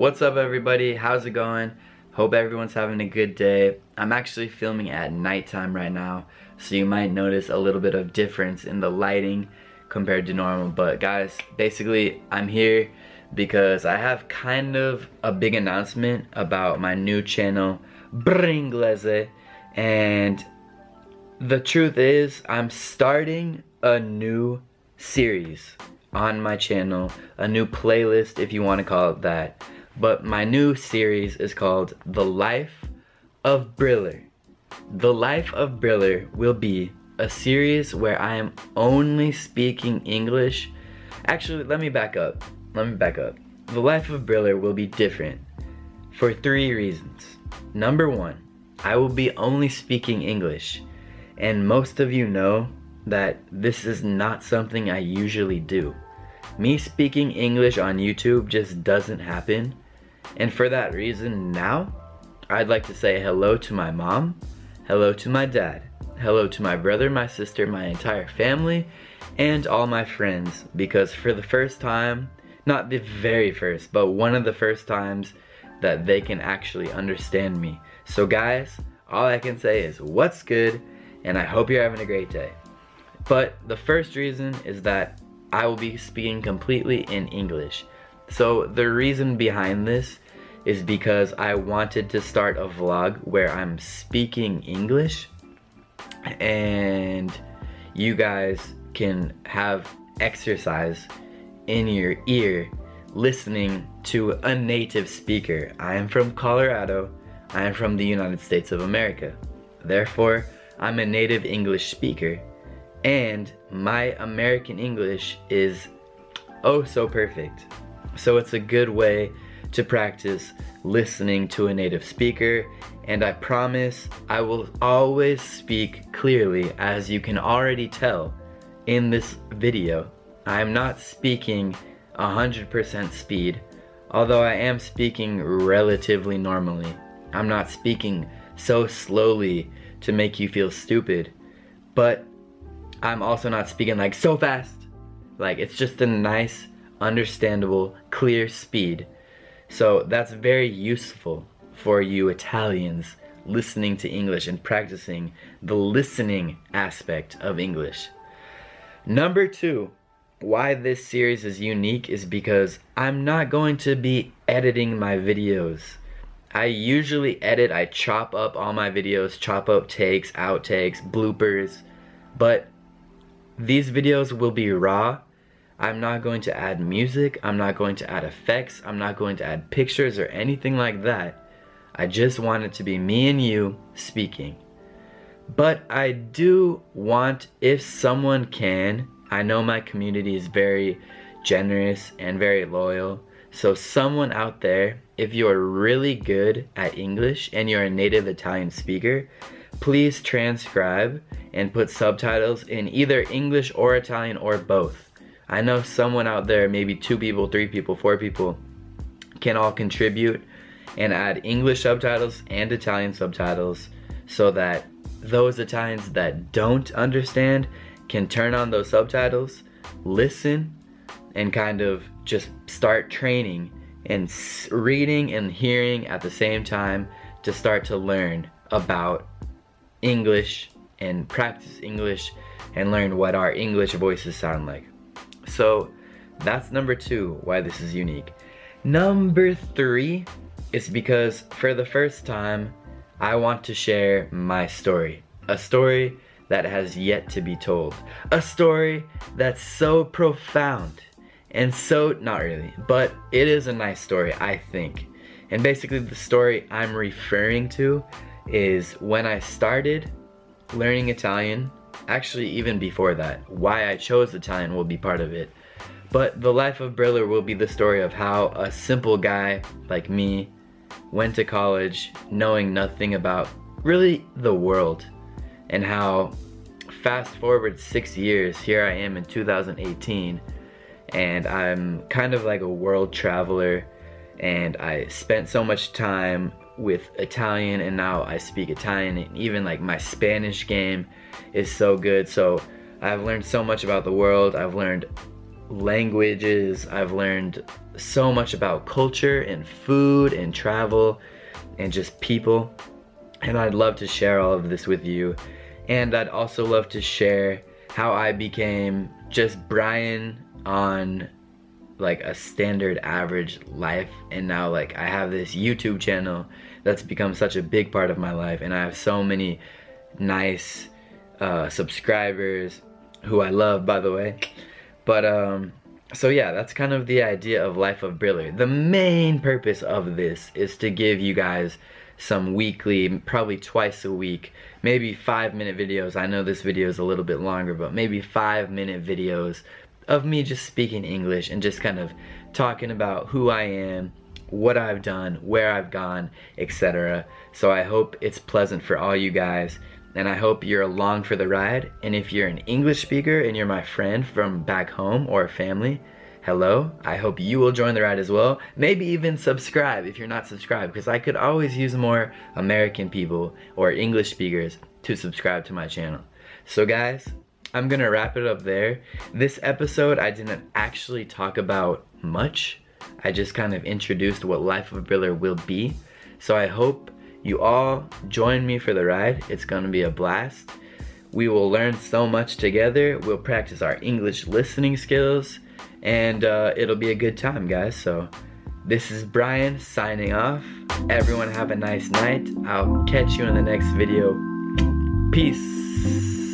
What's up everybody? How's it going? Hope everyone's having a good day. I'm actually filming at nighttime right now, so you might notice a little bit of difference in the lighting compared to normal. But guys, basically I'm here because I have kind of a big announcement about my new channel, Bringlese, and the truth is I'm starting a new series on my channel, a new playlist if you want to call it that. But my new series is called The Life of Briller. The Life of Briller will be a series where I am only speaking English. Actually, let me back up. Let me back up. The Life of Briller will be different for three reasons. Number one, I will be only speaking English. And most of you know that this is not something I usually do. Me speaking English on YouTube just doesn't happen. And for that reason, now, I'd like to say hello to my mom, hello to my dad, hello to my brother, my sister, my entire family, and all my friends. Because for the first time, not the very first, but one of the first times that they can actually understand me. So guys, all I can say is what's good, and I hope you're having a great day. But the first reason is that I will be speaking completely in English. So the reason behind this is because I wanted to start a vlog where I'm speaking English and you guys can have exercise in your ear listening to a native speaker. I am from Colorado. I am from the United States of America. Therefore, I'm a native English speaker and my American English is oh so perfect. So it's a good way to practice listening to a native speaker and I promise I will always speak clearly as you can already tell in this video. I am not speaking 100% speed although I am speaking relatively normally. I'm not speaking so slowly to make you feel stupid but I'm also not speaking like so fast. Like it's just a nice, understandable, clear speed. So that's very useful for you Italians listening to English and practicing the listening aspect of English. Number two, why this series is unique is because I'm not going to be editing my videos. I usually edit, I chop up all my videos, chop up takes, outtakes, bloopers, but these videos will be raw. I'm not going to add music. I'm not going to add effects. I'm not going to add pictures or anything like that. I just want it to be me and you speaking. But I do want, if someone can, I know my community is very generous and very loyal. So someone out there, if you are really good at English and you're a native Italian speaker, please transcribe and put subtitles in either English or Italian or both. I know someone out there, maybe two people, three people, four people, can all contribute and add English subtitles and Italian subtitles so that those Italians that don't understand can turn on those subtitles, listen, and kind of just start training and reading and hearing at the same time to start to learn about English and practice English and learn what our English voices sound like. So that's number two, why this is unique. Number three is because for the first time, I want to share my story. A story that has yet to be told. A story that's so profound and so, not really, but it is a nice story, I think. And basically the story I'm referring to is when I started learning Italian, actually even before that, why I chose Italian will be part of it. But the life of Briller will be the story of how a simple guy like me went to college knowing nothing about really the world and how fast forward six years, here I am in 2018 and I'm kind of like a world traveler and I spent so much time with Italian and now I speak Italian and even like my Spanish game is so good so I've learned so much about the world I've learned languages. I've learned so much about culture and food and travel and just people. And I'd love to share all of this with you. And I'd also love to share how I became just Brian on like a standard average life and now like I have this YouTube channel that's become such a big part of my life and I have so many nice uh, subscribers who I love by the way. But um so yeah that's kind of the idea of life of Briller. The main purpose of this is to give you guys some weekly probably twice a week maybe five minute videos. I know this video is a little bit longer but maybe five minute videos of me just speaking English and just kind of talking about who I am, what I've done, where I've gone, etc. So I hope it's pleasant for all you guys and I hope you're along for the ride. And if you're an English speaker and you're my friend from back home or family, hello. I hope you will join the ride as well. Maybe even subscribe if you're not subscribed because I could always use more American people or English speakers to subscribe to my channel. So guys, I'm gonna wrap it up there. This episode, I didn't actually talk about much. I just kind of introduced what Life of a Briller will be. So I hope you all join me for the ride. It's gonna be a blast. We will learn so much together. We'll practice our English listening skills and uh, it'll be a good time, guys. So this is Brian signing off. Everyone have a nice night. I'll catch you in the next video. Peace.